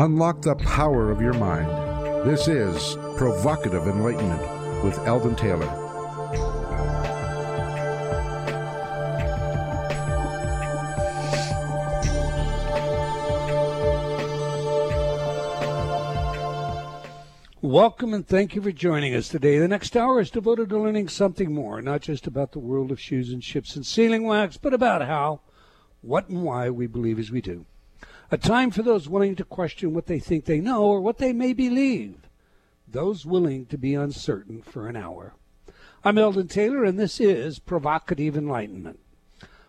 Unlock the power of your mind. This is Provocative Enlightenment with Eldon Taylor. Welcome and thank you for joining us today. The next hour is devoted to learning something more, not just about the world of shoes and ships and sealing wax, but about how, what, and why we believe as we do. A time for those willing to question what they think they know or what they may believe. Those willing to be uncertain for an hour. I'm Eldon Taylor, and this is Provocative Enlightenment.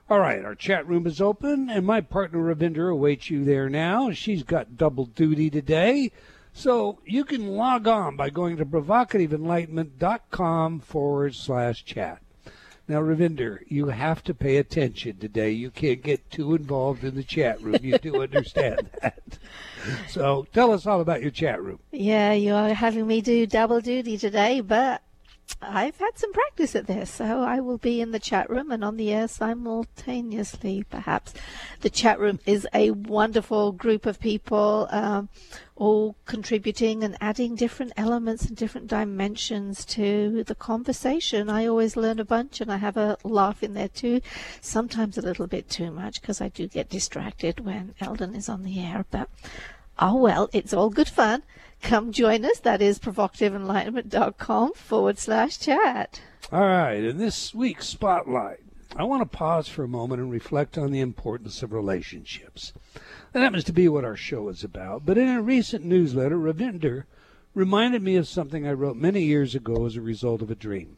All right, our chat room is open, and my partner Ravinder awaits you there now. She's got double duty today. So you can log on by going to provocativeenlightenment.com forward slash chat. Now, Ravinder, you have to pay attention today. You can't get too involved in the chat room. You do understand that. So tell us all about your chat room. Yeah, you are having me do double duty today, but I've had some practice at this, so I will be in the chat room and on the air simultaneously, perhaps. The chat room is a wonderful group of people, um, all contributing and adding different elements and different dimensions to the conversation. I always learn a bunch and I have a laugh in there too, sometimes a little bit too much because I do get distracted when Eldon is on the air, but oh well, it's all good fun come join us. That is provocativeenlightenment.com forward slash chat. All right. In this week's spotlight, I want to pause for a moment and reflect on the importance of relationships. That happens to be what our show is about. But in a recent newsletter, Ravinder reminded me of something I wrote many years ago as a result of a dream.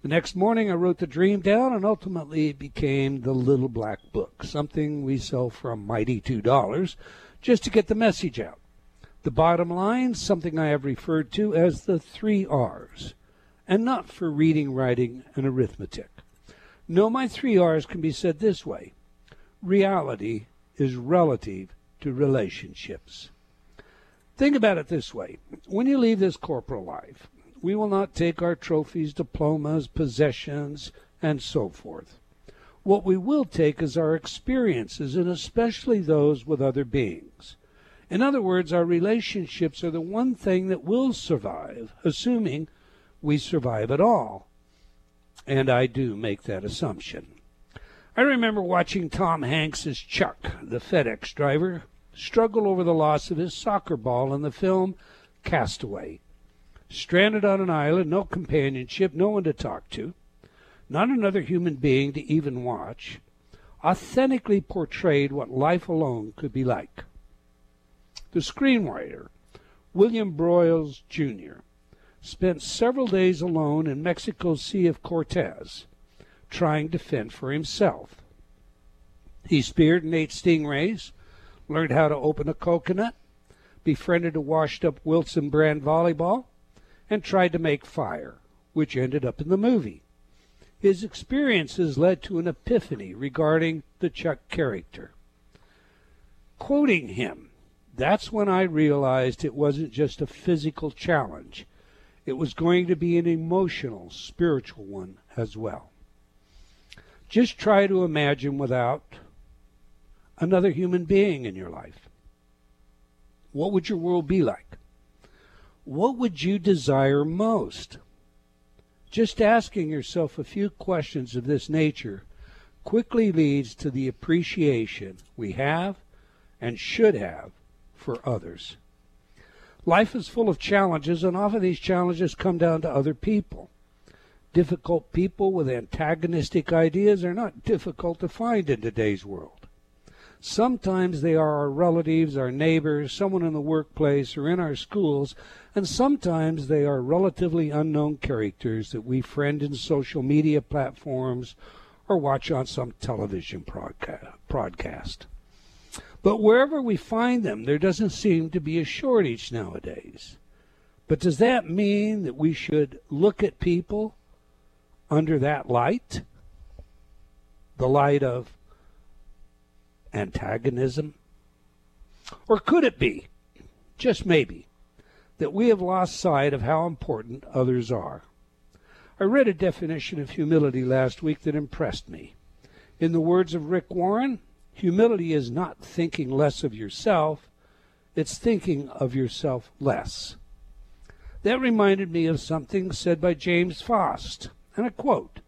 The next morning, I wrote the dream down, and ultimately it became the Little Black Book, something we sell for a mighty $2 just to get the message out. The bottom line, something I have referred to as the three R's, and not for reading, writing, and arithmetic. No, my three R's can be said this way reality is relative to relationships. Think about it this way when you leave this corporal life, we will not take our trophies, diplomas, possessions, and so forth. What we will take is our experiences, and especially those with other beings. In other words, our relationships are the one thing that will survive, assuming we survive at all. And I do make that assumption. I remember watching Tom Hanks's Chuck, the FedEx driver, struggle over the loss of his soccer ball in the film Castaway. Stranded on an island, no companionship, no one to talk to, not another human being to even watch, authentically portrayed what life alone could be like. The screenwriter, William Broyles Jr., spent several days alone in Mexico's Sea of Cortez, trying to fend for himself. He speared and ate stingrays, learned how to open a coconut, befriended a washed up Wilson brand volleyball, and tried to make fire, which ended up in the movie. His experiences led to an epiphany regarding the Chuck character. Quoting him, that's when I realized it wasn't just a physical challenge, it was going to be an emotional, spiritual one as well. Just try to imagine without another human being in your life. What would your world be like? What would you desire most? Just asking yourself a few questions of this nature quickly leads to the appreciation we have and should have for others. Life is full of challenges, and often these challenges come down to other people. Difficult people with antagonistic ideas are not difficult to find in today's world. Sometimes they are our relatives, our neighbors, someone in the workplace, or in our schools, and sometimes they are relatively unknown characters that we friend in social media platforms or watch on some television broadcast. But wherever we find them, there doesn't seem to be a shortage nowadays. But does that mean that we should look at people under that light? The light of antagonism? Or could it be, just maybe, that we have lost sight of how important others are? I read a definition of humility last week that impressed me. In the words of Rick Warren, Humility is not thinking less of yourself, It's thinking of yourself less. That reminded me of something said by James Faust, and I quote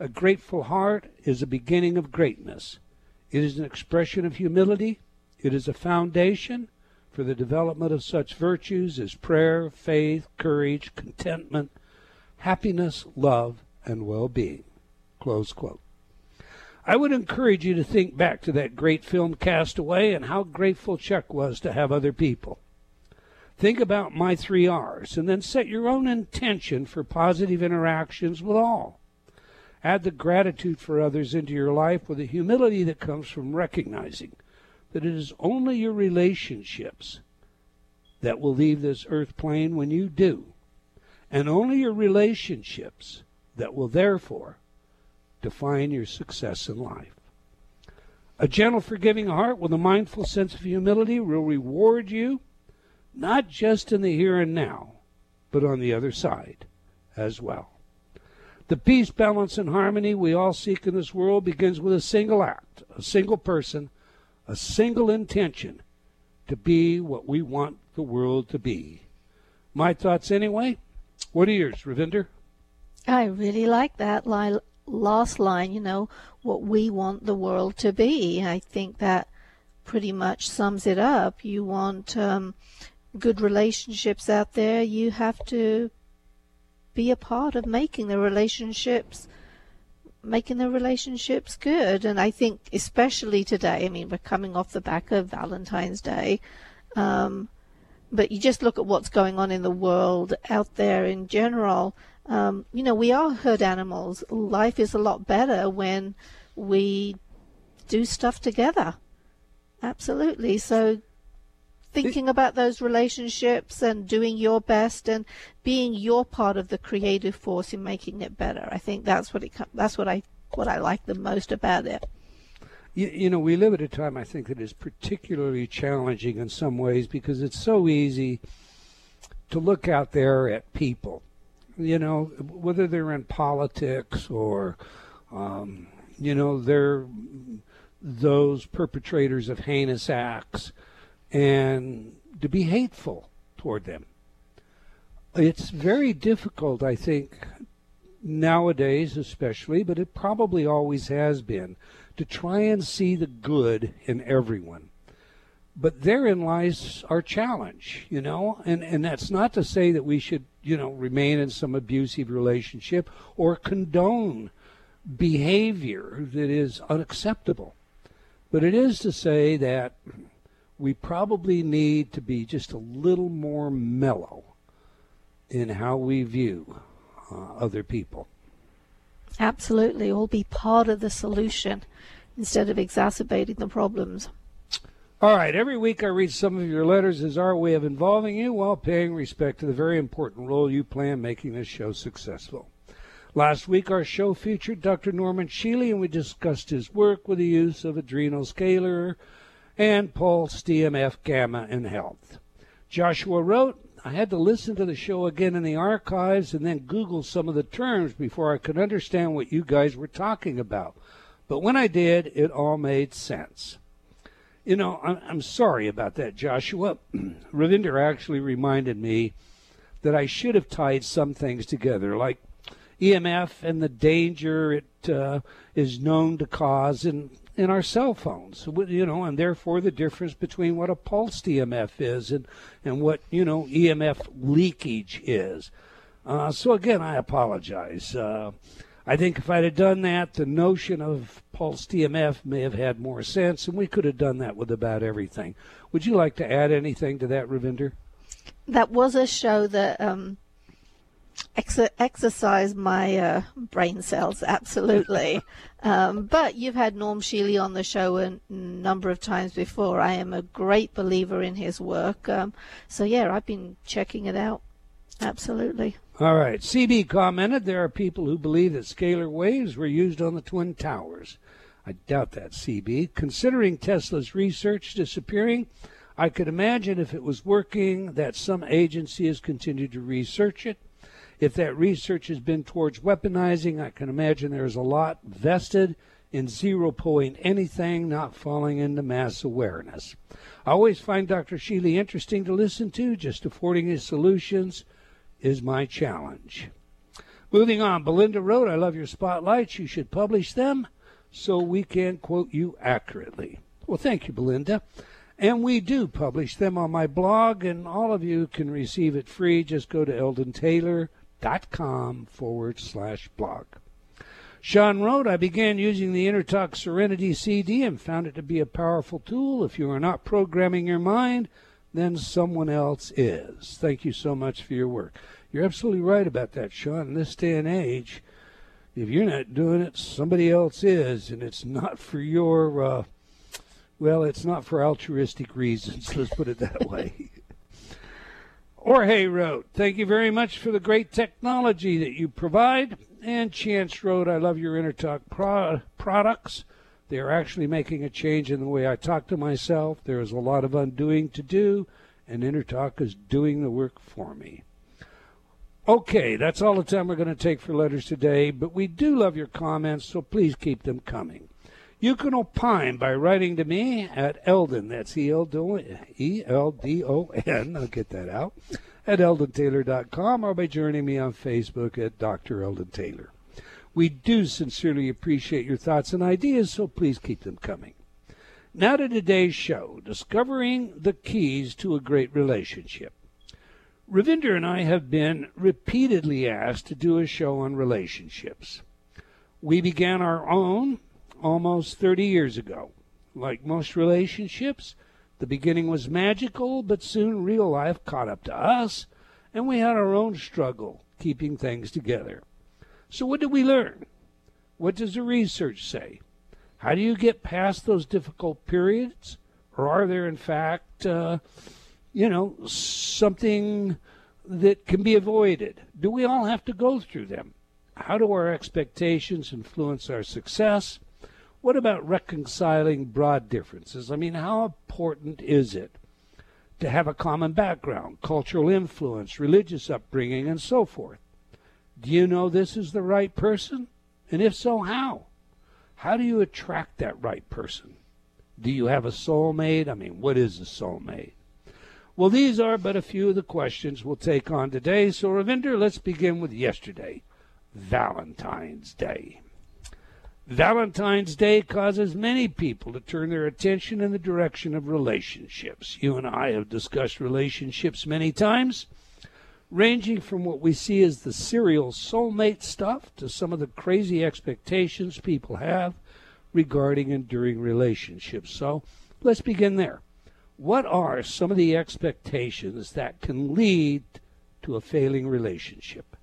A grateful heart is a beginning of greatness. It is an expression of humility. It is a foundation for the development of such virtues as prayer, faith, courage, contentment, happiness, love, and well being. Close quote. I would encourage you to think back to that great film Castaway and how grateful Chuck was to have other people. Think about my three R's and then set your own intention for positive interactions with all. Add the gratitude for others into your life with the humility that comes from recognizing that it is only your relationships that will leave this earth plane when you do, and only your relationships that will therefore define your success in life. A gentle, forgiving heart with a mindful sense of humility will reward you, not just in the here and now, but on the other side as well. The peace, balance, and harmony we all seek in this world begins with a single act, a single person, a single intention to be what we want the world to be. My thoughts, anyway. What are yours, Ravinder? I really like that last line, you know, what we want the world to be. I think that pretty much sums it up. You want um, good relationships out there, you have to be a part of making the relationships making the relationships good and i think especially today i mean we're coming off the back of valentine's day um, but you just look at what's going on in the world out there in general um, you know, we are herd animals. Life is a lot better when we do stuff together. Absolutely. So thinking about those relationships and doing your best and being your part of the creative force in making it better. I think that's what it that's what I what I like the most about it. You, you know, we live at a time I think that is particularly challenging in some ways because it's so easy to look out there at people you know, whether they're in politics or, um, you know, they're those perpetrators of heinous acts, and to be hateful toward them. It's very difficult, I think, nowadays especially, but it probably always has been, to try and see the good in everyone but therein lies our challenge, you know, and and that's not to say that we should, you know, remain in some abusive relationship or condone behavior that is unacceptable. But it is to say that we probably need to be just a little more mellow in how we view uh, other people. Absolutely, all be part of the solution instead of exacerbating the problems. All right, every week I read some of your letters as our way of involving you while paying respect to the very important role you play in making this show successful. Last week our show featured Dr. Norman Shealy and we discussed his work with the use of adrenal scalar and pulse EMF gamma in health. Joshua wrote, I had to listen to the show again in the archives and then Google some of the terms before I could understand what you guys were talking about. But when I did, it all made sense. You know, I'm, sorry about that, Joshua. Ravinder actually reminded me that I should have tied some things together, like EMF and the danger it uh, is known to cause in in our cell phones. You know, and therefore the difference between what a pulsed EMF is and and what you know EMF leakage is. Uh, so again, I apologize. Uh, I think if I'd have done that, the notion of pulse EMF may have had more sense, and we could have done that with about everything. Would you like to add anything to that, Ravinder? That was a show that um, ex- exercised my uh, brain cells, absolutely. um, but you've had Norm Shealy on the show a number of times before. I am a great believer in his work. Um, so, yeah, I've been checking it out. Absolutely. All right. CB commented there are people who believe that scalar waves were used on the Twin Towers. I doubt that, CB. Considering Tesla's research disappearing, I could imagine if it was working that some agency has continued to research it. If that research has been towards weaponizing, I can imagine there's a lot vested in zero point anything, not falling into mass awareness. I always find Dr. Shealy interesting to listen to, just affording his solutions is my challenge. Moving on, Belinda wrote, I love your spotlights. You should publish them so we can quote you accurately. Well, thank you, Belinda. And we do publish them on my blog, and all of you can receive it free. Just go to eldontaylor.com forward slash blog. Sean wrote, I began using the InnerTalk Serenity CD and found it to be a powerful tool. If you are not programming your mind, then someone else is. Thank you so much for your work. You're absolutely right about that, Sean. In this day and age, if you're not doing it, somebody else is, and it's not for your, uh, well, it's not for altruistic reasons. Let's put it that way. Jorge wrote, Thank you very much for the great technology that you provide. And Chance wrote, I love your InnerTalk pro- products. They are actually making a change in the way I talk to myself. There is a lot of undoing to do, and InnerTalk is doing the work for me. Okay, that's all the time we're going to take for letters today, but we do love your comments, so please keep them coming. You can opine by writing to me at Eldon, that's E-L-D-O-N, I'll get that out, at eldontaylor.com or by joining me on Facebook at Dr. Eldon Taylor. We do sincerely appreciate your thoughts and ideas, so please keep them coming. Now to today's show, Discovering the Keys to a Great Relationship. Ravinder and I have been repeatedly asked to do a show on relationships. We began our own almost 30 years ago. Like most relationships, the beginning was magical, but soon real life caught up to us, and we had our own struggle keeping things together. So, what did we learn? What does the research say? How do you get past those difficult periods? Or are there, in fact, uh, you know, something that can be avoided? Do we all have to go through them? How do our expectations influence our success? What about reconciling broad differences? I mean, how important is it to have a common background, cultural influence, religious upbringing, and so forth? Do you know this is the right person? And if so, how? How do you attract that right person? Do you have a soulmate? I mean, what is a soulmate? Well, these are but a few of the questions we'll take on today. So, Ravinder, let's begin with yesterday Valentine's Day. Valentine's Day causes many people to turn their attention in the direction of relationships. You and I have discussed relationships many times, ranging from what we see as the serial soulmate stuff to some of the crazy expectations people have regarding enduring relationships. So let's begin there. What are some of the expectations that can lead to a failing relationship?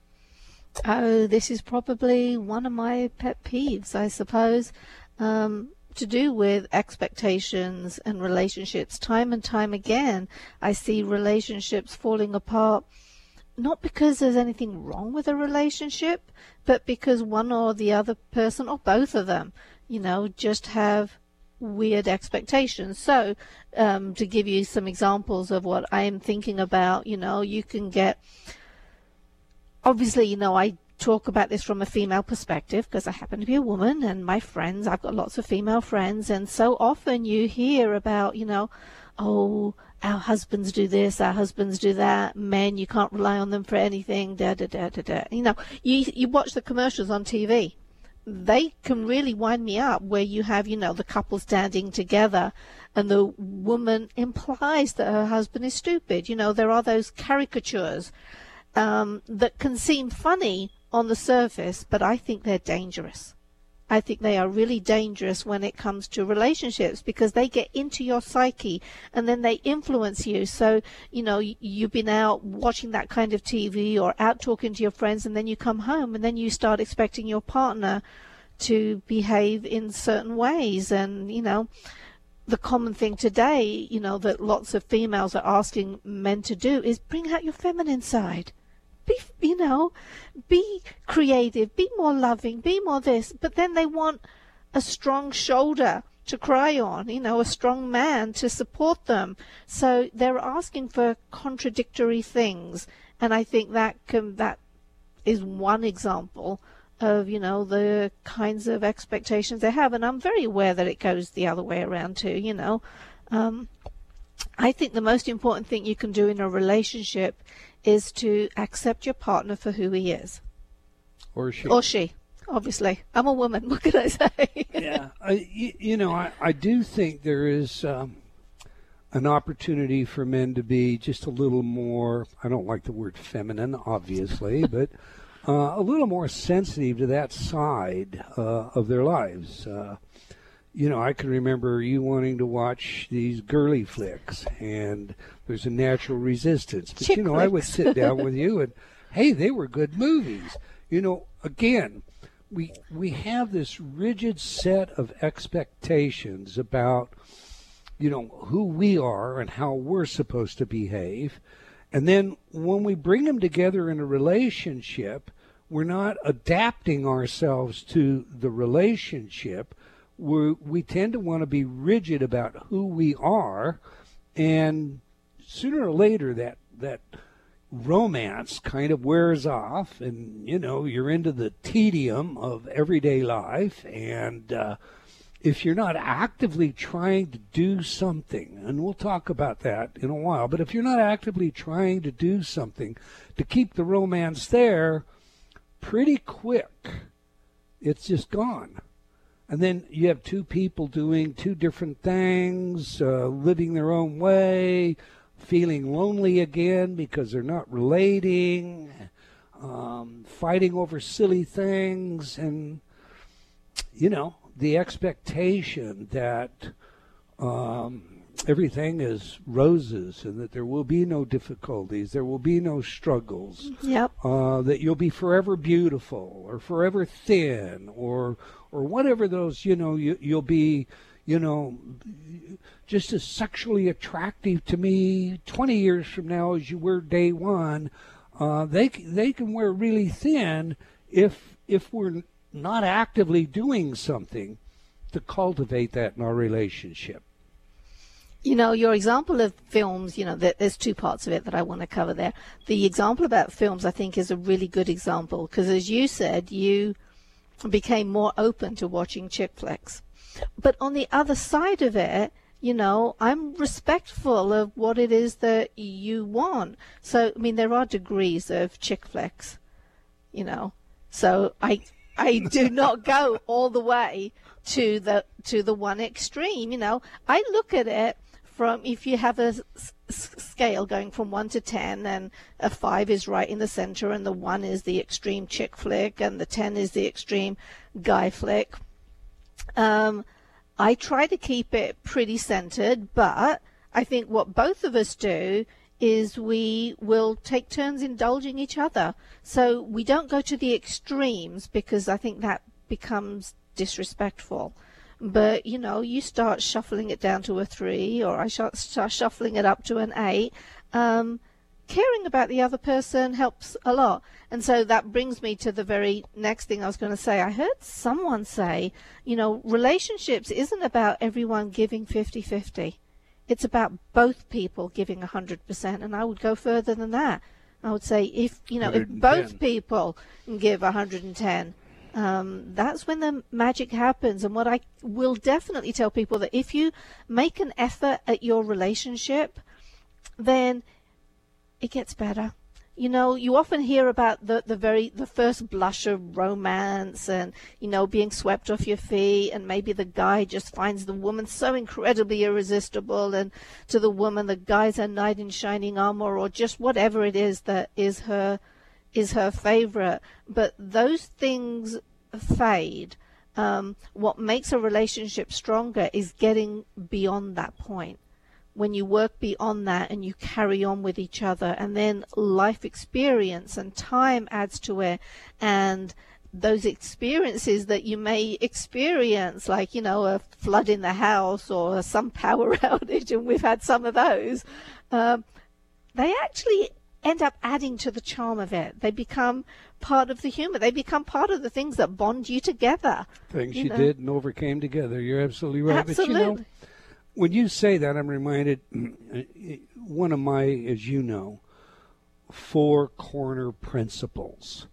Oh, this is probably one of my pet peeves, I suppose, um, to do with expectations and relationships. Time and time again, I see relationships falling apart, not because there's anything wrong with a relationship, but because one or the other person, or both of them, you know, just have weird expectations. So, um, to give you some examples of what I am thinking about, you know, you can get obviously, you know, I talk about this from a female perspective because I happen to be a woman and my friends, I've got lots of female friends, and so often you hear about, you know, oh, our husbands do this, our husbands do that, men, you can't rely on them for anything, da da da da da. You know, you, you watch the commercials on TV. They can really wind me up where you have, you know, the couple standing together and the woman implies that her husband is stupid. You know, there are those caricatures um, that can seem funny on the surface, but I think they're dangerous. I think they are really dangerous when it comes to relationships because they get into your psyche and then they influence you. So, you know, you've been out watching that kind of TV or out talking to your friends and then you come home and then you start expecting your partner to behave in certain ways. And, you know, the common thing today, you know, that lots of females are asking men to do is bring out your feminine side be you know be creative be more loving be more this. But then they want a strong shoulder to cry on you know a strong man to support them. So they're asking for contradictory things. And i think that can that is one example of you know the kinds of expectations they have. And i'm very aware that it goes the other way around too you know. Um, i think the most important thing you can do in a relationship is to accept your partner for who he is. Or she. Or she obviously. I'm a woman what can i say? Yeah I, you, you know I, I do think there is um, an opportunity for men to be just a little more i don't like the word feminine obviously but uh, a little more sensitive to that side uh, of their lives. Uh, you know, I can remember you wanting to watch these girly flicks, and there's a natural resistance. But Chick you know, I would sit down with you, and hey, they were good movies. You know, again, we we have this rigid set of expectations about you know who we are and how we're supposed to behave and then when we bring them together in a relationship, we're not adapting ourselves to the relationship. we we tend to want to be rigid about who we are, and sooner or later that that romance kind of wears off, and you know you're into the tedium of everyday life, and uh, if you're not actively trying to do something, and we'll talk about that in a while, but if you're not actively trying to do something to keep the romance there, pretty quick, it's just gone. And then you have two people doing two different things, uh, living their own way, feeling lonely again because they're not relating, um, fighting over silly things, and, you know, the expectation that um, everything is roses and that there will be no difficulties, there will be no struggles, yep. uh, that you'll be forever beautiful or forever thin or or whatever those you know you, you'll be you know just as sexually attractive to me 20 years from now as you were day one. Uh, they they can wear really thin if if we're not actively doing something to cultivate that in our relationship. You know, your example of films, you know, there's two parts of it that I want to cover there. The example about films, I think, is a really good example because, as you said, you became more open to watching chick flicks. But on the other side of it, you know, I'm respectful of what it is that you want. So, I mean, there are degrees of chick flicks, you know. So I I do not go all the way to the to the one extreme. You know, I look at it from if you have a scale going from one to ten, and a five is right in the center, and the one is the extreme chick flick, and the ten is the extreme guy flick. Um, I try to keep it pretty centered, but I think what both of us do is we will take turns indulging each other. So we don't go to the extremes because I think that becomes disrespectful. But you know, you start shuffling it down to a three, or I start shuffling it up to an eight. Um, caring about the other person helps a lot. And so that brings me to the very next thing I was going to say. I heard someone say, you know, relationships isn't about everyone giving 50 50. It's about both people giving 100%. And I would go further than that. I would say if, you know, if both people give 110, um, that's when the magic happens. And what I will definitely tell people that if you make an effort at your relationship, then it gets better. You know, you often hear about the, the very the first blush of romance and you know being swept off your feet and maybe the guy just finds the woman so incredibly irresistible and to the woman the guy's a knight in shining armor or just whatever it is that is her is her favorite. But those things fade. Um, what makes a relationship stronger is getting beyond that point when you work beyond that and you carry on with each other and then life experience and time adds to it and those experiences that you may experience like you know a flood in the house or some power outage and we've had some of those um, they actually end up adding to the charm of it they become part of the humor they become part of the things that bond you together Things You you, know. did and overcame together. You're absolutely right. But you know, absolutely when you say that, I'm reminded one of my, as you know, four corner principles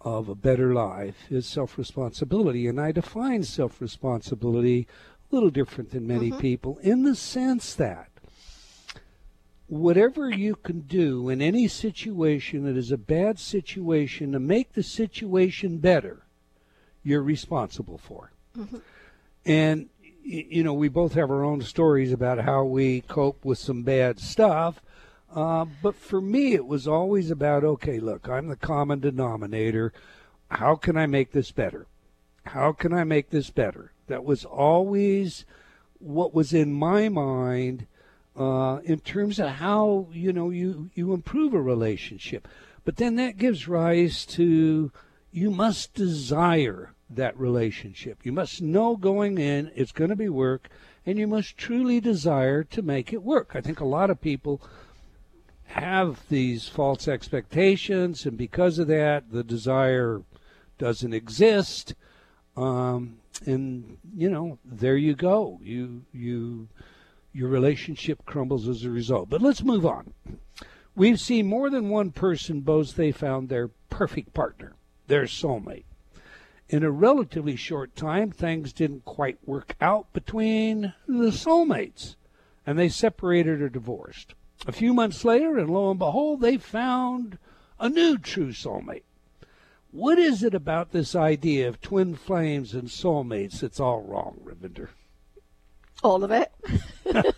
of a better life is self responsibility. And I define self responsibility a little different than many Mhm. people in the sense that whatever you can do in any situation that is a bad situation to make the situation better, you're responsible for. Mhm. And, you know, we both have our own stories about how we cope with some bad stuff. Uh, but for me, it was always about okay, look, I'm the common denominator. How can I make this better? How can I make this better? That was always what was in my mind uh, in terms of how you know you you improve a relationship. But then that gives rise to you must desire that relationship. You must know going in it's going to be work, and you must truly desire to make it work. I think a lot of people have these false expectations, and because of that, the desire doesn't exist. Um, and you know, there you go. You you your relationship crumbles as a result. But let's move on. We've seen more than one person boast they found their perfect partner, their soulmate. In a relatively short time, things didn't quite work out between the soulmates, and they separated or divorced. A few months later, and lo and behold, they found a new true soulmate. What is it about this idea of twin flames and soulmates that's all wrong, Ravinder? all of it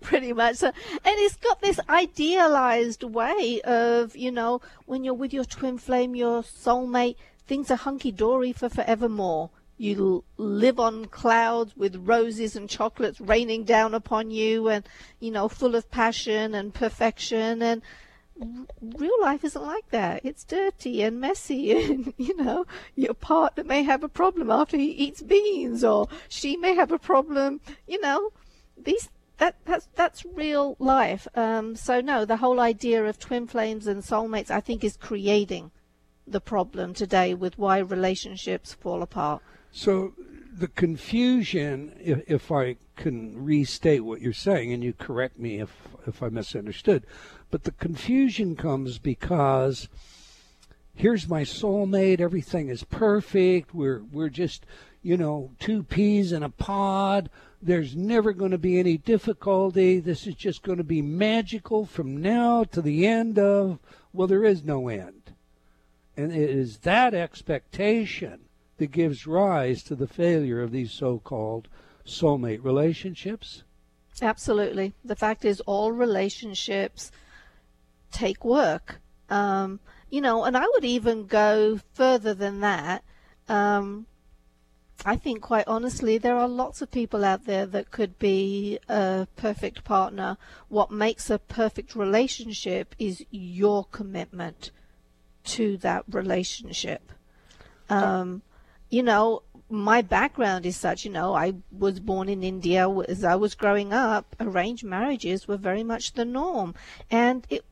pretty much and it's got this idealized way of you know when you're with your twin flame your soulmate things are hunky-dory for forevermore you live on clouds with roses and chocolates raining down upon you and you know full of passion and perfection and real life isn't like that. It's dirty and messy, and you know your partner may have a problem after he eats beans, or she may have a problem. You know, these that that's that's real life. Um, so no, the whole idea of twin flames and soulmates, I think, is creating the problem today with why relationships fall apart. So the confusion, if, if I can restate what you're saying, and you correct me if if I misunderstood, but the confusion comes because here's my soulmate, everything is perfect. We're we're just you know two peas in a pod. There's never going to be any difficulty. This is just going to be magical from now to the end of well, there is no end, and it is that expectation that gives rise to the failure of these so-called soulmate relationships. Absolutely. The fact is, all relationships take work. Um, you know, and I would even go further than that. Um, I think, quite honestly, there are lots of people out there that could be a perfect partner. What makes a perfect relationship is your commitment to that relationship. Um, you know, my background is such, you know, I was born in India. As I was growing up, arranged marriages were very much the norm. And it,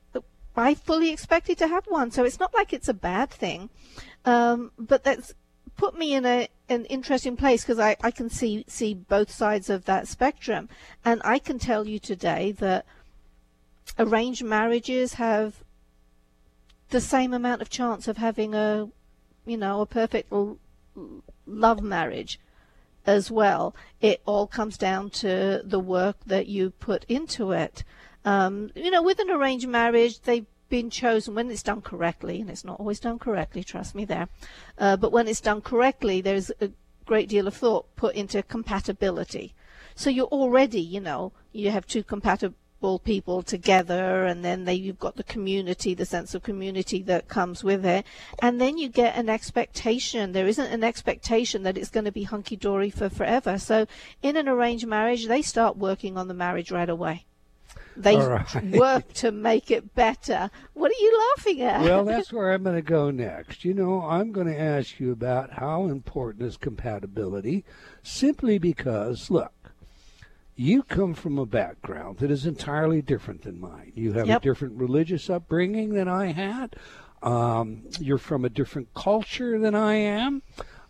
I fully expected to have one. So it's not like it's a bad thing. Um, but that's put me in a an interesting place because I, I can see see both sides of that spectrum. And I can tell you today that arranged marriages have the same amount of chance of having a you know a perfect l- love marriage as well. It all comes down to the work that you put into it. Um, you know, with an arranged marriage, they've been chosen when it's done correctly, and it's not always done correctly, trust me there. Uh, but when it's done correctly, there's a great deal of thought put into compatibility. So you're already, you know, you have two compatible people together and then they, you've got the community the sense of community that comes with it. And then you get an expectation. There isn't an expectation that it's going to be hunky-dory for forever. So in an arranged marriage they start working on the marriage right away. They right. work to make it better. What are you laughing at? Well, that's where I'm going to go next. You know, I'm going to ask you about how important is compatibility simply because, look, you come from a background that is entirely different than mine. You have Yep. a different religious upbringing than I had. Um, you're from a different culture than I am.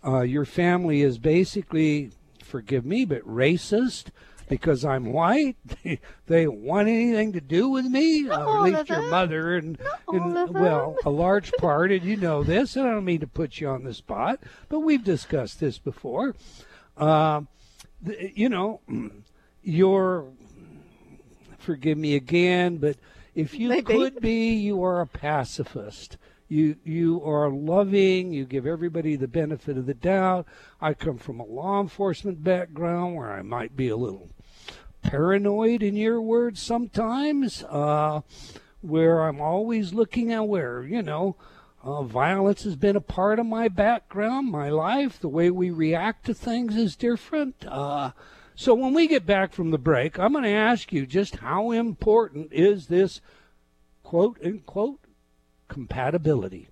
Uh, your family is basically, forgive me, but racist. because I'm white. They, they want anything to do with me, uh, at least your mother, and, and well, a large part. And you know this, and I don't mean to put you on the spot, but we've discussed this before. Uh, you know, your forgive me again, but if you Maybe. could be, you are a pacifist. You you are loving. You give everybody the benefit of the doubt. I come from a law enforcement background where I might be a little paranoid, in your words, sometimes. Uh, where I'm always looking at where you know. Uh, violence has been a part of my background, my life. The way we react to things is different. Uh, so when we get back from the break, I'm going to ask you just how important is this quote unquote compatibility.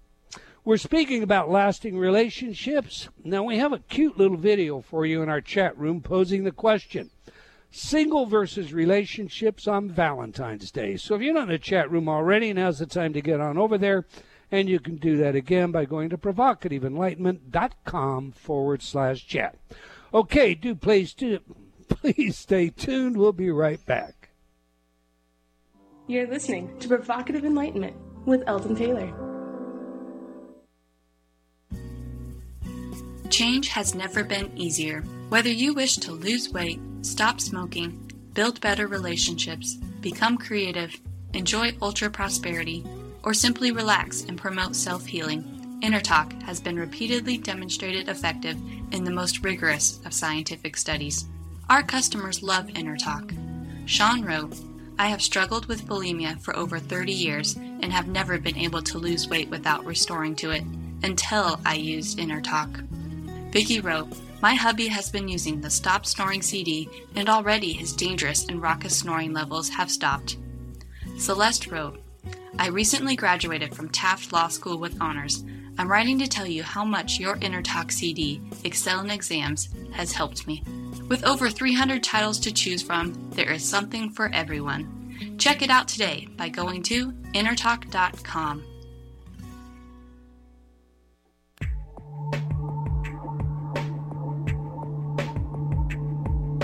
We're speaking about lasting relationships. Now, we have a cute little video for you in our chat room posing the question single versus relationships on Valentine's Day. So, if you're not in the chat room already, now's the time to get on over there. And you can do that again by going to provocativeenlightenment.com forward slash chat. Okay, do please, do, please stay tuned. We'll be right back. You're listening to Provocative Enlightenment with Eldon Taylor. Change has never been easier. Whether you wish to lose weight, stop smoking, build better relationships, become creative, enjoy ultra prosperity, or simply relax and promote self healing, InnerTalk has been repeatedly demonstrated effective in the most rigorous of scientific studies. Our customers love InnerTalk. Sean wrote, I have struggled with bulimia for over 30 years and have never been able to lose weight without restoring to it until I used InnerTalk. Vicky wrote, My hubby has been using the Stop Snoring CD, and already his dangerous and raucous snoring levels have stopped. Celeste wrote, I recently graduated from Taft Law School with honors. I'm writing to tell you how much your Inner Talk CD, Excel in Exams, has helped me. With over 300 titles to choose from, there is something for everyone. Check it out today by going to innertalk.com.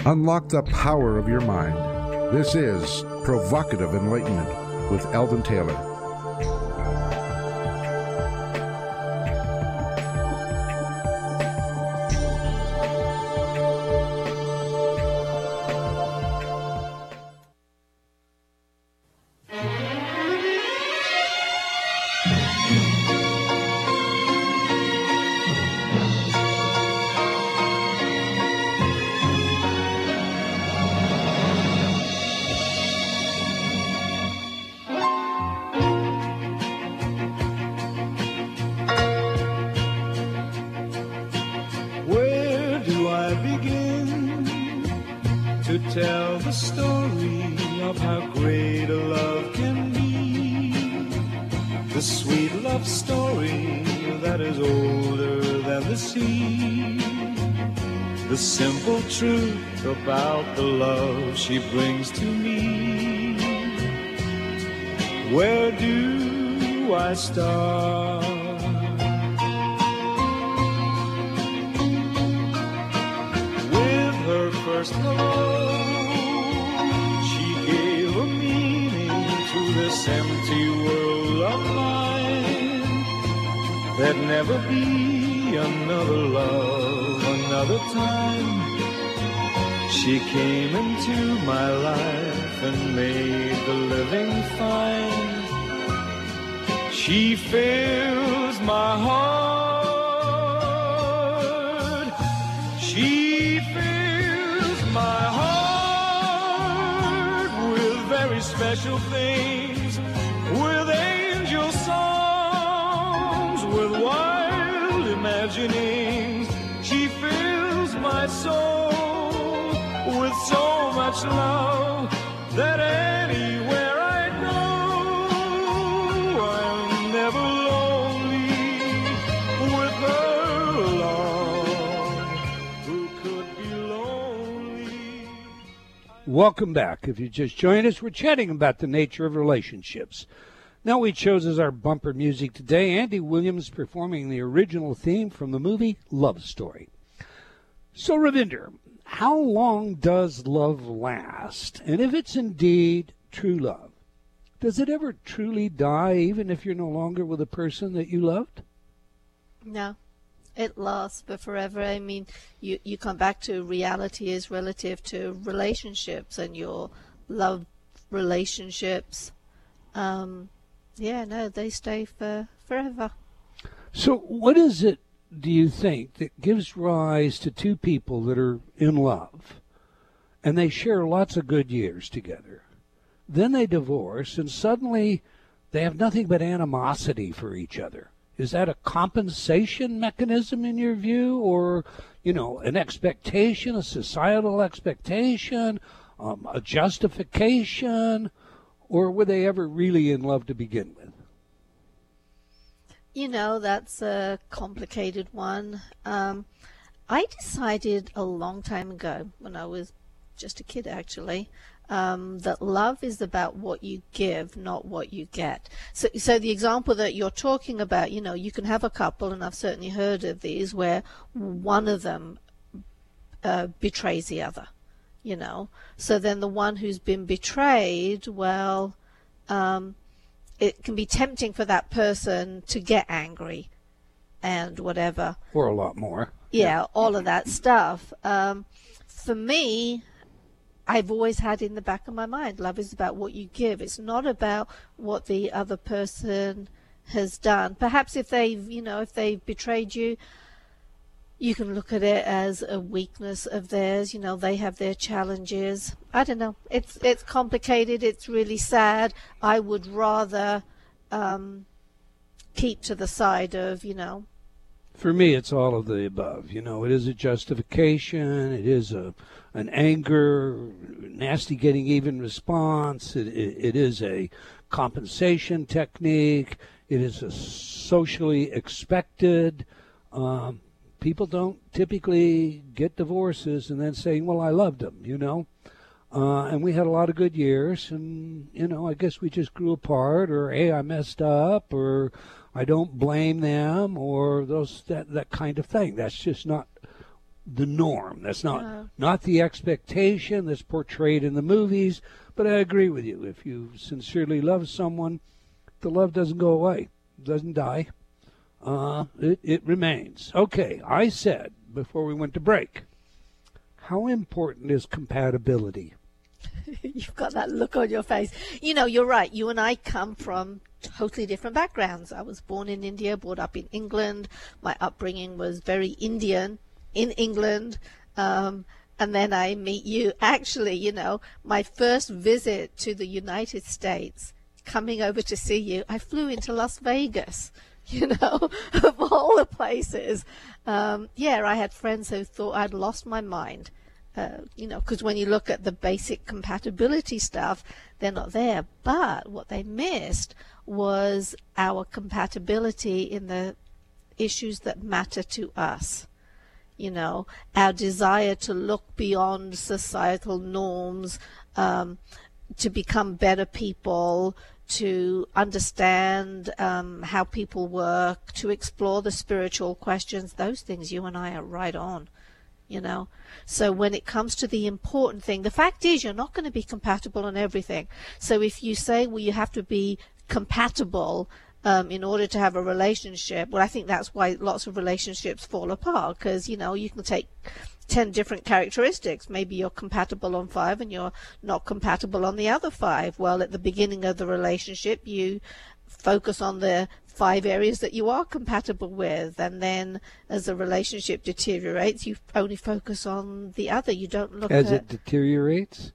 Unlock the power of your mind. This is Provocative Enlightenment with Eldon Taylor. Sweet love story that is older than the sea. The simple truth about the love she brings to me. Where do I start? with her first hello. She gave a meaning to this empty There'd never be another love, another time. She came into my life and made the living fine. She fills my heart. She fills my heart with very special things, with angel songs, with wild imaginings. She fills my soul with so much love that anywhere I go, I'm never lonely with her. Who could be lonely? Welcome back. If you just joined us, we're chatting about the nature of relationships. Now we chose as our bumper music today Andy Williams performing the original theme from the movie Love Story. So, Ravinder, how long does love last? And if it's indeed true love, does it ever truly die even if you're no longer with a person that you loved? No. It lasts but forever. I mean, you, you come back to reality is relative to relationships and your love relationships. Um, yeah, no, they stay for forever. So, what is it, do you think, that gives rise to two people that are in love and they share lots of good years together? Then they divorce and suddenly they have nothing but animosity for each other. Is that a compensation mechanism in your view, or you know, an expectation, a societal expectation, um, a justification, or were they ever really in love to begin with? You know, that's a complicated one. Um, I decided a long time ago, when I was just a kid actually, um, that love is about what you give, not what you get. So, so the example that you're talking about, you know, you can have a couple, and I've certainly heard of these, where one of them uh, betrays the other, you know. So then the one who's been betrayed, well, um, it can be tempting for that person to get angry and whatever. Or a lot more. Yeah, yeah. all of that stuff. Um, for me, I've always had in the back of my mind. Love is about what you give. It's not about what the other person has done. Perhaps if they've, you know, if they've betrayed you, you can look at it as a weakness of theirs. You know, they have their challenges. I don't know. It's it's complicated. It's really sad. I would rather um, keep to the side of, you know. For me, it's all of the above. You know, it is a justification. It is a an anger, nasty getting even response. It, it, it is a compensation technique. It is a socially expected. Um, people don't typically get divorces and then saying, "Well, I loved him," you know. Uh, and we had a lot of good years, and you know, I guess we just grew apart, or hey, I messed up, or I don't blame them, or those that that kind of thing. That's just not the norm. That's not yeah. not the expectation that's portrayed in the movies. But I agree with you. If you sincerely love someone, the love doesn't go away, doesn't die. Uh, it it remains. Okay, I said before we went to break. How important is compatibility? You've got that look on your face. You know, you're right. You and I come from totally different backgrounds. I was born in India, brought up in England. My upbringing was very Indian in England. Um, and then I meet you. Actually, you know, my first visit to the United States, coming over to see you, I flew into Las Vegas, you know, of all the places. Um, yeah, I had friends who thought I'd lost my mind. Uh, you know, because when you look at the basic compatibility stuff, they're not there. But what they missed was our compatibility in the issues that matter to us you know, our desire to look beyond societal norms, um, to become better people, to understand um, how people work, to explore the spiritual questions, those things you and I are right on, you know. So when it comes to the important thing, the fact is you're not going to be compatible on everything. So if you say, well, you have to be compatible um, in order to have a relationship. Well, I think that's why lots of relationships fall apart because, you know, you can take 10 different characteristics. Maybe you're compatible on five and you're not compatible on the other five. Well, at the beginning of the relationship, you focus on the five areas that you are compatible with and then as the relationship deteriorates you only focus on the other you don't look as at it deteriorates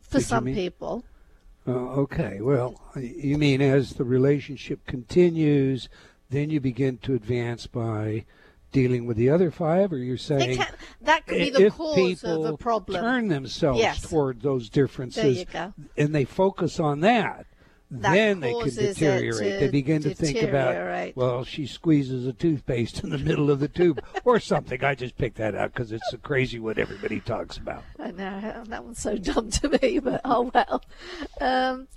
for some people uh, okay, well, you mean as the relationship continues, then you begin to advance by dealing with the other five, or you're saying can, that could be the cause of a problem. Turn themselves yes. toward those differences, and they focus on that then they can deteriorate. They begin to think about, well, she squeezes a toothpaste in the middle of the tube or something. I just picked that out because it's so crazy what everybody talks about. I know that one's so dumb to me, but oh well. Um,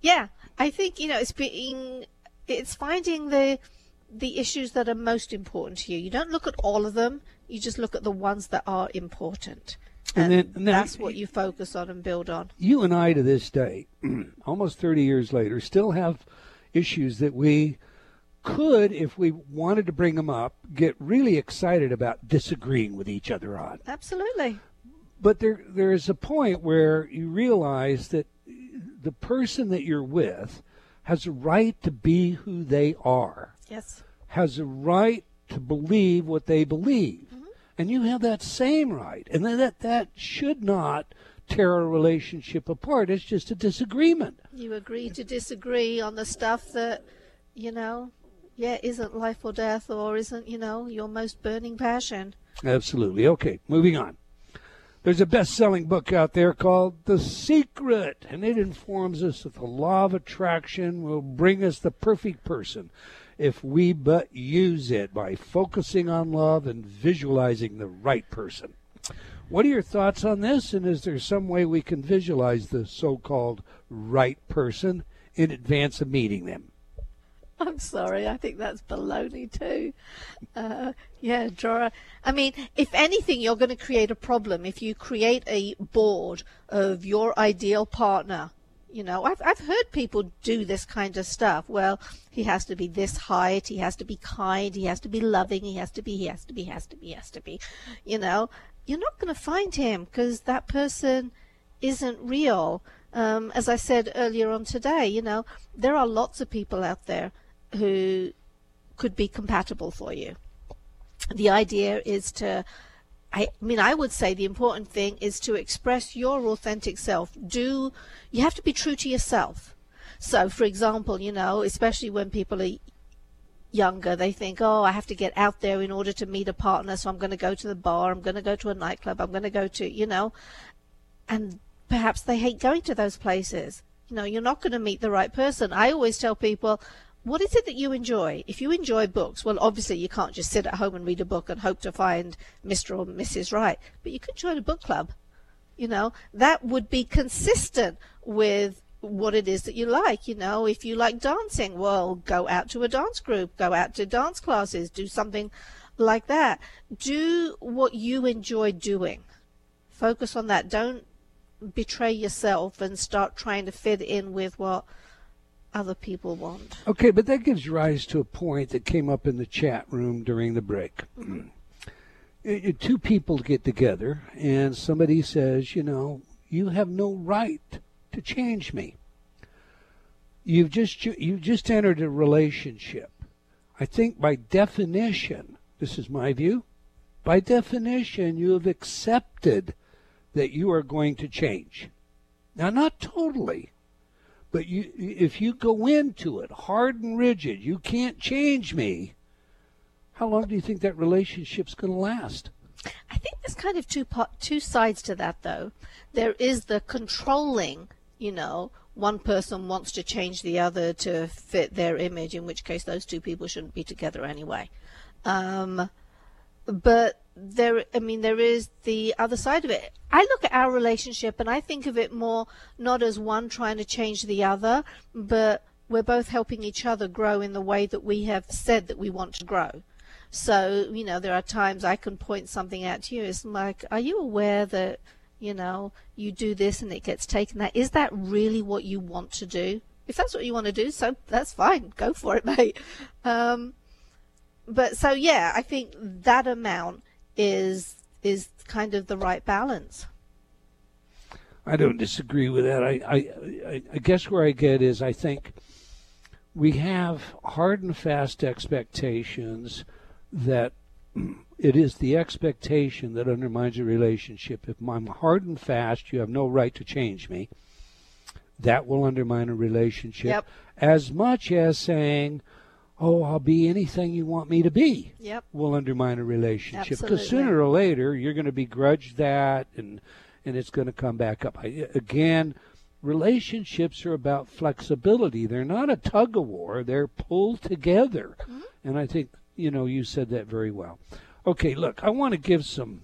yeah, I think you know it's being it's finding the the issues that are most important to you. You don't look at all of them. You just look at the ones that are important And, then and that's what you focus on and build on. You and I, to this day, almost 30 years later, still have issues that we could, if we wanted to bring them up, get really excited about disagreeing with each other on. Absolutely. But there, there is a point where you realize that the person that you're with has a right to be who they are. Yes. Has a right to believe what they believe. And you have that same right. And that that should not tear a relationship apart. It's just a disagreement. You agree to disagree on the stuff that, you know, yeah, isn't life or death or isn't, you know, your most burning passion. Absolutely. Okay, moving on. There's a best selling book out there called The Secret, and it informs us that the law of attraction will bring us the perfect person if we but use it by focusing on love and visualizing the right person. What are your thoughts on this? And is there some way we can visualize the so called right person in advance of meeting them? I'm sorry, I think that's baloney too. Uh, yeah, Dora. I mean, if anything, you're going to create a problem if you create a board of your ideal partner. You know, I've I've heard people do this kind of stuff. Well, he has to be this height, he has to be kind, he has to be loving, he has to be, he has to be, has to be, has to be. You know, you're not going to find him because that person isn't real. Um, as I said earlier on today, you know, there are lots of people out there who could be compatible for you. The idea is to, I mean, I would say the important thing is to express your authentic self. Do, you have to be true to yourself. So, for example, you know, especially when people are younger, they think, oh, I have to get out there in order to meet a partner, so I'm going to go to the bar, I'm going to go to a nightclub, I'm going to go to, you know, and perhaps they hate going to those places. You know, you're not going to meet the right person. I always tell people, what is it that you enjoy? If you enjoy books, well, obviously you can't just sit at home and read a book and hope to find Mr. or Mrs. Right, but you could join a book club. You know, that would be consistent with what it is that you like. You know, if you like dancing, well, go out to a dance group, go out to dance classes, do something like that. Do what you enjoy doing. Focus on that. Don't betray yourself and start trying to fit in with what other people want. Okay, but that gives rise to a point that came up in the chat room during the break. Mm-hmm. Two people get together, and somebody says, you know, you have no right to change me. You've just you've just entered a relationship. I think by definition, this is my view, by definition, you have accepted that you are going to change. Now, not totally, but you, if you go into it hard and rigid, you can't change me. How long do you think that relationship's going to last? I think there's kind of two two sides to that, though. There is the controlling, you know, one person wants to change the other to fit their image, in which case those two people shouldn't be together anyway. Um, but there i mean there is the other side of it. I look at our relationship and i think of it more not as one trying to change the other but we're both helping each other grow in the way that we have said that we want to grow. So you know there are times i can point something out to you. It's like are you aware that you know you do this and it gets taken? That is that really what you want to do? If that's what you want to do so that's fine. Go for it mate. Um, but so yeah i think that amount is is kind of the right balance. I don't disagree with that. I, I, I guess where I get is I think we have hard and fast expectations that it is the expectation that undermines a relationship. If I'm hard and fast, you have no right to change me. That will undermine a relationship yep. as much as saying, oh, I'll be anything you want me to be, yep. will undermine a relationship. Because sooner or later, you're going to begrudge that and, and it's going to come back up. I, again, relationships are about flexibility. They're not a tug of war, they're pulled together. Mm-hmm. And I think, you know, you said that very well. Okay, look, I want to give some,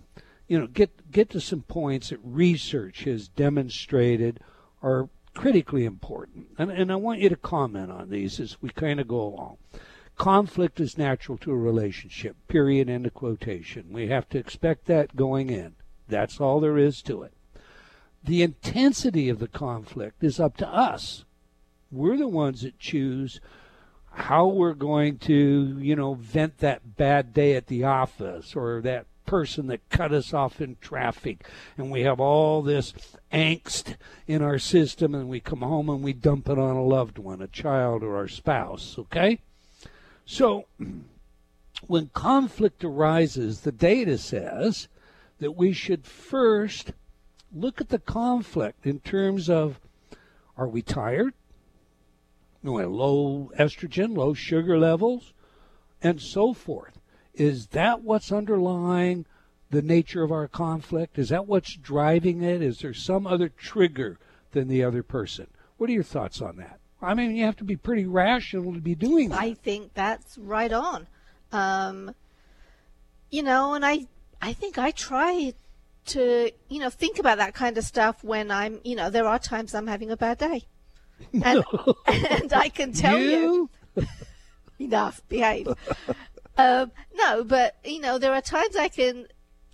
you know, get, get to some points that research has demonstrated are critically important. And, and I want you to comment on these as we kind of go along. Conflict is natural to a relationship, period, end of quotation. We have to expect that going in. That's all there is to it. The intensity of the conflict is up to us. We're the ones that choose how we're going to, you know, vent that bad day at the office or that person that cut us off in traffic and we have all this angst in our system and we come home and we dump it on a loved one, a child or our spouse, okay? So when conflict arises, the data says that we should first look at the conflict in terms of are we tired? Low estrogen, low sugar levels, and so forth. Is that what's underlying the nature of our conflict? Is that what's driving it? Is there some other trigger than the other person? What are your thoughts on that? I mean, you have to be pretty rational to be doing that. I think that's right on. Um, you know, and I, I think I try to, you know, think about that kind of stuff when I'm, you know, there are times I'm having a bad day. And, and I can tell you, you? enough, behave. Um, no, but you know, there are times I can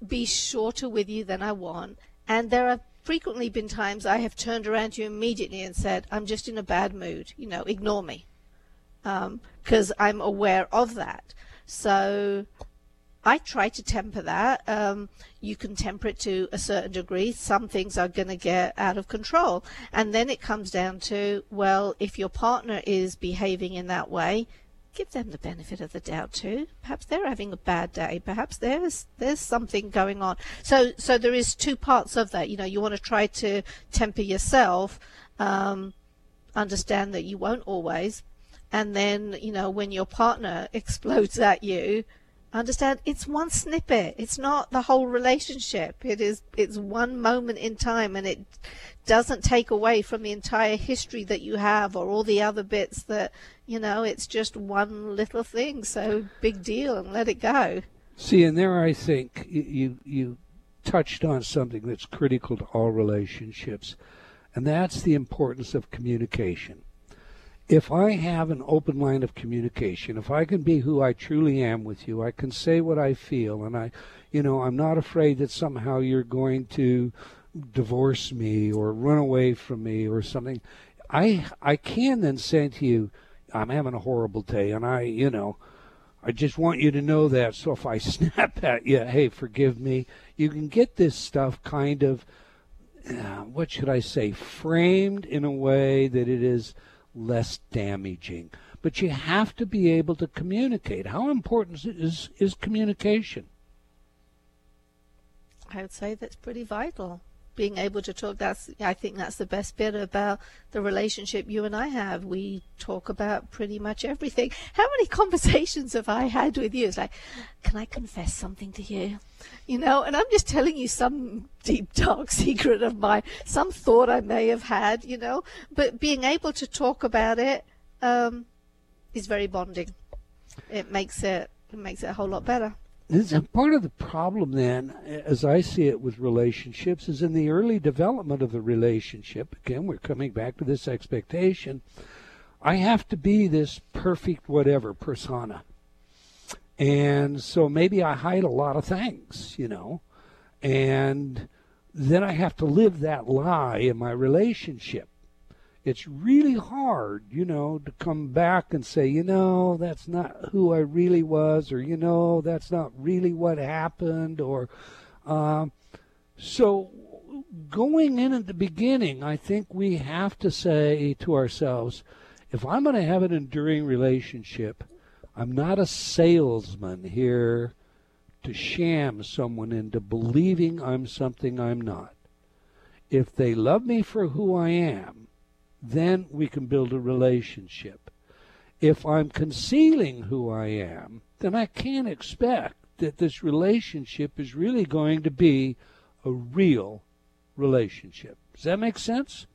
be shorter with you than I want, and there have frequently been times I have turned around to you immediately and said, "I'm just in a bad mood. You know, ignore me," because um, I'm aware of that. So I try to temper that. Um, you can temper it to a certain degree. Some things are going to get out of control. And then it comes down to, well, if your partner is behaving in that way, give them the benefit of the doubt too. Perhaps they're having a bad day. Perhaps there's there's something going on. So so there is two parts of that. You know, you want to try to temper yourself, um, understand that you won't always, and then you know when your partner explodes at you, understand it's one snippet. It's not the whole relationship. It is it's one moment in time, and it doesn't take away from the entire history that you have or all the other bits that you know, it's just one little thing, so big deal, and let it go. See, and there I think you you touched on something that's critical to all relationships, and that's the importance of communication. If I have an open line of communication, if I can be who I truly am with you, I can say what I feel, and I, you know, I'm not afraid that somehow you're going to divorce me or run away from me or something. I I can then say to you, I'm having a horrible day, and I, you know, I just want you to know that. So if I snap at you, hey, forgive me. You can get this stuff kind of, uh, what should I say, framed in a way that it is less damaging. But you have to be able to communicate. How important is is communication? I would say that's pretty vital being able to talk that's i think that's the best bit about the relationship you and i have. We talk about pretty much everything. How many conversations have i had with you? It's like can i confess something to you? You know and i'm just telling you some deep dark secret of mine some thought i may have had you know. But being able to talk about it um, is very bonding. It makes it it makes it a whole lot better this, part of the problem then, as I see it with relationships, is in the early development of the relationship. Again, we're coming back to this expectation. I have to be this perfect whatever persona. And so maybe I hide a lot of things, you know, and then I have to live that lie in my relationship it's really hard, you know, to come back and say, you know, that's not who I really was, or you know, that's not really what happened, or um, so going in at the beginning, I think we have to say to ourselves, if I'm going to have an enduring relationship, I'm not a salesman here to sham someone into believing I'm something I'm not. If they love me for who I am, then we can build a relationship. If I'm concealing who I am, then I can't expect that this relationship is really going to be a real relationship. Does that make sense?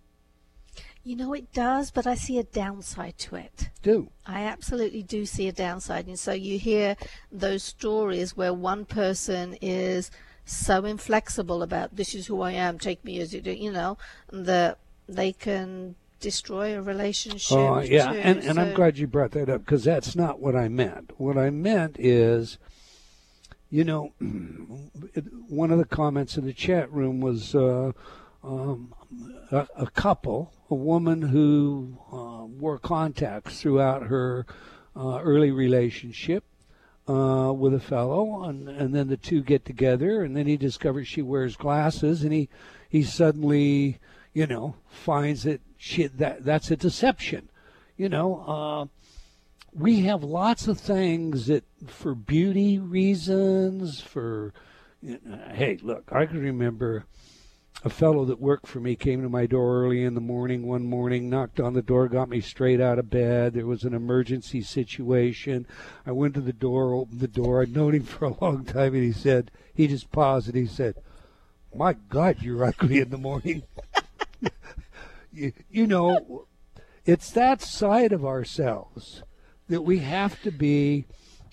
You know, it does, but I see a downside to it. Do. I absolutely do see a downside. And so you hear those stories where one person is so inflexible about this is who I am, take me as you do, you know, that they can destroy a relationship. Oh, yeah, too, and, and so. I'm glad you brought that up because that's not what I meant. What I meant is you know, one of the comments in the chat room was uh, um, a, a, couple, a woman who uh, wore contacts throughout her uh, early relationship uh, with a fellow, and, and then the two get together, and then he discovers she wears glasses, and he he suddenly, you know, finds that she that that's a deception, you know. Uh, we have lots of things that, for beauty reasons, for you know, hey, look, I can remember a fellow that worked for me came to my door early in the morning one morning, knocked on the door, got me straight out of bed. There was an emergency situation. I went to the door, opened the door. I'd known him for a long time, and he said, he just paused and he said, My God, you're ugly in the morning. you, you know, it's that side of ourselves that we have to be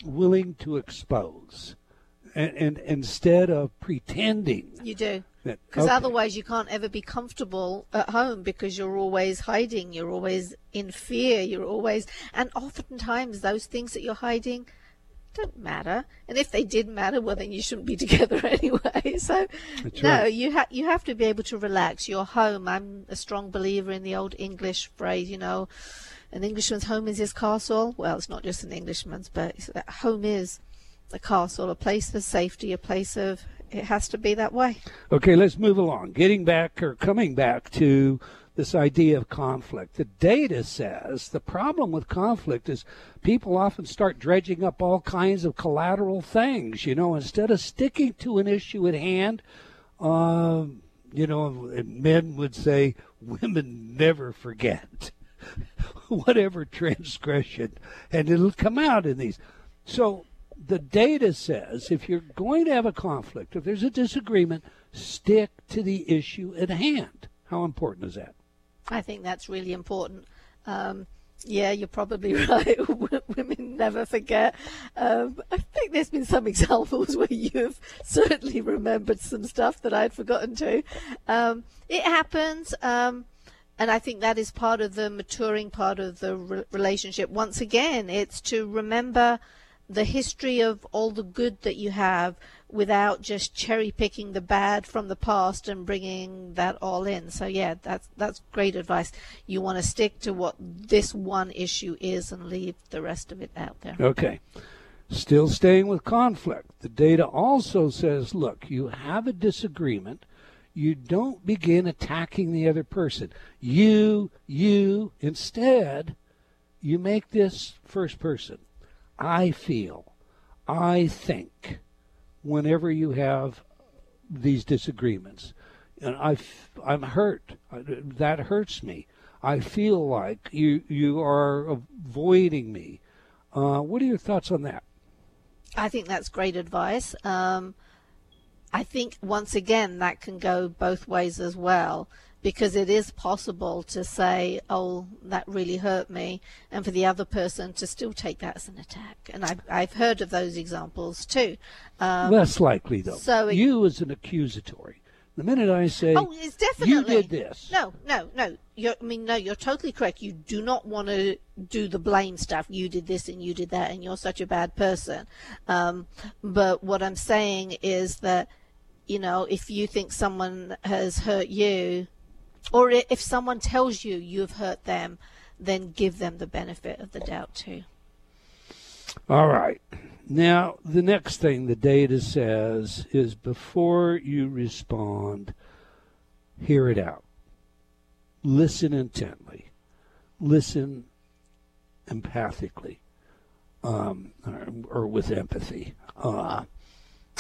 willing to expose. And, and instead of pretending. You do. Because okay. otherwise, you can't ever be comfortable at home because you're always hiding, you're always in fear, you're always. And oftentimes, those things that you're hiding don't matter. And if they did matter, well, then you shouldn't be together anyway. So, That's no, right. you, ha- you have to be able to relax. You're home. I'm a strong believer in the old English phrase, you know, an Englishman's home is his castle. Well, it's not just an Englishman's, but home is a castle, a place of safety, a place of it has to be that way. Okay, let's move along. Getting back or coming back to this idea of conflict. The data says the problem with conflict is people often start dredging up all kinds of collateral things. You know, instead of sticking to an issue at hand, uh, you know, men would say women never forget whatever transgression, and it'll come out in these. So the data says if you're going to have a conflict, if there's a disagreement, stick to the issue at hand. How important is that? I think that's really important. Um, yeah, you're probably right. Women never forget. Um, I think there's been some examples where you've certainly remembered some stuff that I'd forgotten too. Um, it happens. Um, and I think that is part of the maturing part of the re- relationship. Once again, it's to remember the history of all the good that you have without just cherry picking the bad from the past and bringing that all in. So yeah, that's that's great advice. You want to stick to what this one issue is and leave the rest of it out there. Okay. Still staying with conflict. The data also says, look, you have a disagreement. You don't begin attacking the other person. You, you, instead, you make this first person. I feel, I think, whenever you have these disagreements. And I, I'm hurt. That hurts me. I feel like you you are avoiding me. Uh, what are your thoughts on that? I think that's great advice. Um, I think once again that can go both ways as well because it is possible to say, "Oh, that really hurt me," and for the other person to still take that as an attack. And I've I've heard of those examples too. Um, Less likely though. So it, you as an accusatory. The minute I say, "Oh, it's definitely you did this," no, no, no. You're, I mean, no, you're totally correct. You do not want to do the blame stuff. You did this and you did that, and you're such a bad person. Um, but what I'm saying is that, you know, if you think someone has hurt you, or if someone tells you you've hurt them, then give them the benefit of the doubt too. All right. Now, the next thing the data says is before you respond, hear it out. Listen intently. Listen empathically um, or, or, with empathy. Uh,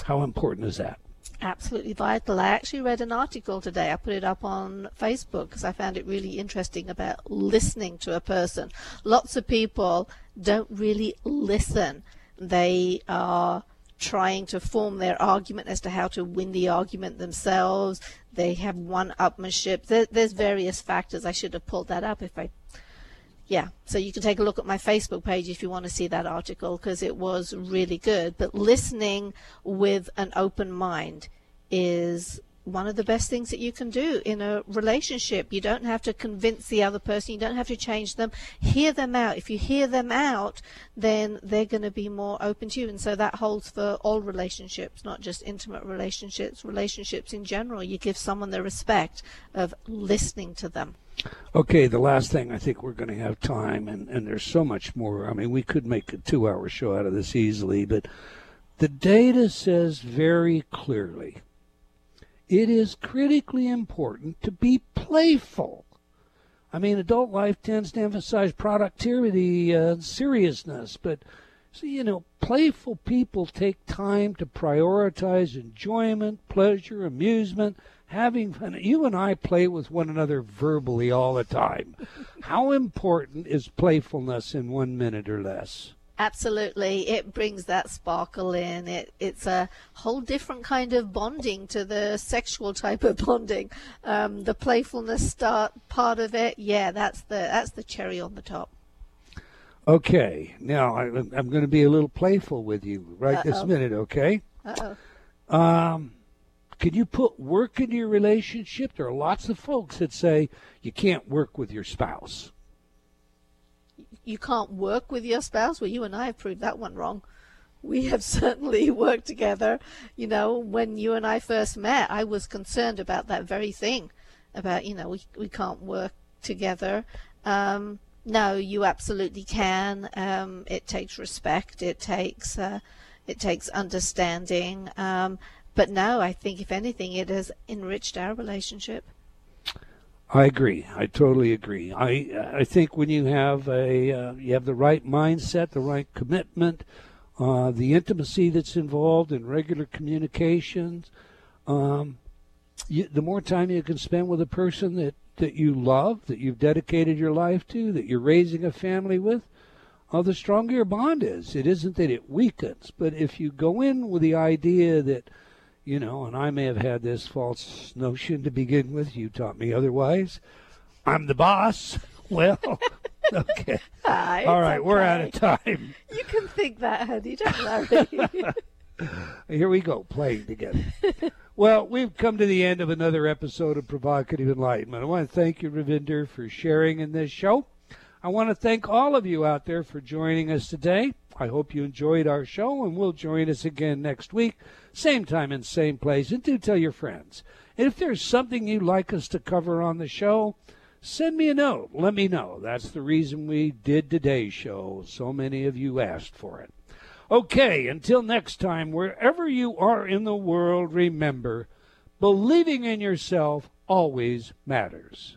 how important is that? Absolutely vital. I actually read an article today. I put it up on Facebook because I found it really interesting about listening to a person. Lots of people don't really listen. They are trying to form their argument as to how to win the argument themselves. They have one-upmanship. There, there's various factors. I should have pulled that up if I yeah, so you can take a look at my Facebook page if you want to see that article because it was really good. But listening with an open mind is one of the best things that you can do in a relationship. You don't have to convince the other person. You don't have to change them. Hear them out. If you hear them out, then they're going to be more open to you. And so that holds for all relationships, not just intimate relationships, relationships in general. You give someone the respect of listening to them. Okay, the last thing I think we're going to have time, and, and there's so much more. I mean, we could make a two hour show out of this easily, but the data says very clearly it is critically important to be playful. I mean, adult life tends to emphasize productivity and seriousness, but so, you know, playful people take time to prioritize enjoyment, pleasure, amusement, having fun. You and I play with one another verbally all the time. How important is playfulness in one minute or less? Absolutely, it brings that sparkle in. It it's a whole different kind of bonding to the sexual type of bonding. Um, the playfulness start part of it, yeah, that's the that's the cherry on the top. Okay, now I, am going to be a little playful with you right Uh-oh. this minute. Okay. Uh oh. Um, can you put work into your relationship? There are lots of folks that say you can't work with your spouse you can't work with your spouse. Well, you and I have proved that one wrong. We have certainly worked together. You know, when you and I first met, I was concerned about that very thing, about you know we we can't work together. Um, no, you absolutely can. Um, it takes respect. It takes uh, it takes understanding. Um, but no, I think if anything, it has enriched our relationship. I agree. I totally agree. I I think when you have a uh, you have the right mindset, the right commitment, uh, the intimacy that's involved in regular communications, um, you, the more time you can spend with a person that that you love, that you've dedicated your life to, that you're raising a family with, uh, the stronger your bond is. It isn't that it weakens, but if you go in with the idea that you know, and I may have had this false notion to begin with. You taught me otherwise. I'm the boss. Well, okay. Ah, Hi, All right, okay. we're out of time. You can think that, honey. Don't worry. Here we go, playing together. well, we've come to the end of another episode of Provocative Enlightenment. I want to thank you, Ravinder, for sharing in this show. I want to thank all of you out there for joining us today. I hope you enjoyed our show and will join us again next week, same time and same place. And do tell your friends. And if there's something you'd like us to cover on the show, send me a note. Let me know. That's the reason we did today's show. So many of you asked for it. Okay, until next time, wherever you are in the world, remember believing in yourself always matters.